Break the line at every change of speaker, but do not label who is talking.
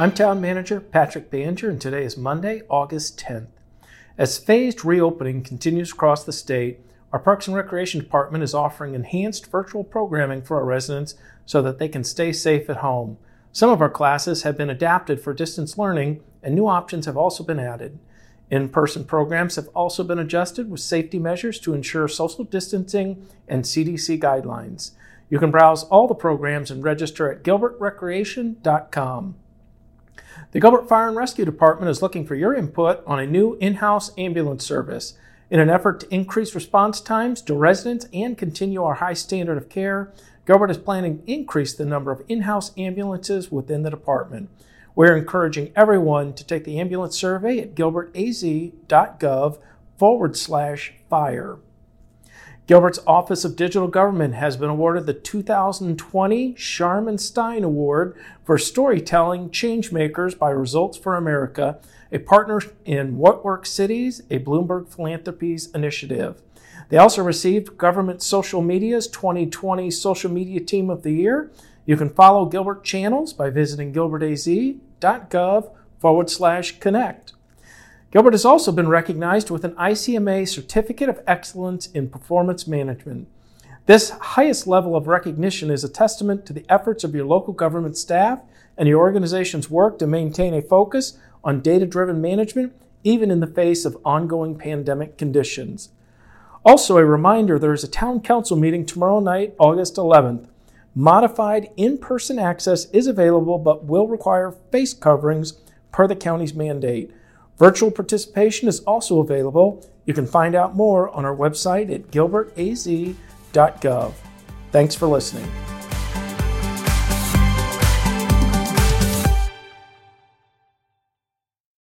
I'm Town Manager Patrick Banger, and today is Monday, August 10th. As phased reopening continues across the state, our Parks and Recreation Department is offering enhanced virtual programming for our residents so that they can stay safe at home. Some of our classes have been adapted for distance learning, and new options have also been added. In person programs have also been adjusted with safety measures to ensure social distancing and CDC guidelines. You can browse all the programs and register at gilbertrecreation.com. The Gilbert Fire and Rescue Department is looking for your input on a new in house ambulance service. In an effort to increase response times to residents and continue our high standard of care, Gilbert is planning to increase the number of in house ambulances within the department. We're encouraging everyone to take the ambulance survey at gilbertaz.gov forward slash fire. Gilbert's Office of Digital Government has been awarded the 2020 Sharman Stein Award for Storytelling Changemakers by Results for America, a partner in What Works Cities, a Bloomberg Philanthropies initiative. They also received Government Social Media's 2020 Social Media Team of the Year. You can follow Gilbert channels by visiting gilbertaz.gov forward slash connect. Gilbert has also been recognized with an ICMA Certificate of Excellence in Performance Management. This highest level of recognition is a testament to the efforts of your local government staff and your organization's work to maintain a focus on data driven management, even in the face of ongoing pandemic conditions. Also, a reminder there is a town council meeting tomorrow night, August 11th. Modified in person access is available but will require face coverings per the county's mandate. Virtual participation is also available. You can find out more on our website at gilbertaz.gov. Thanks for listening.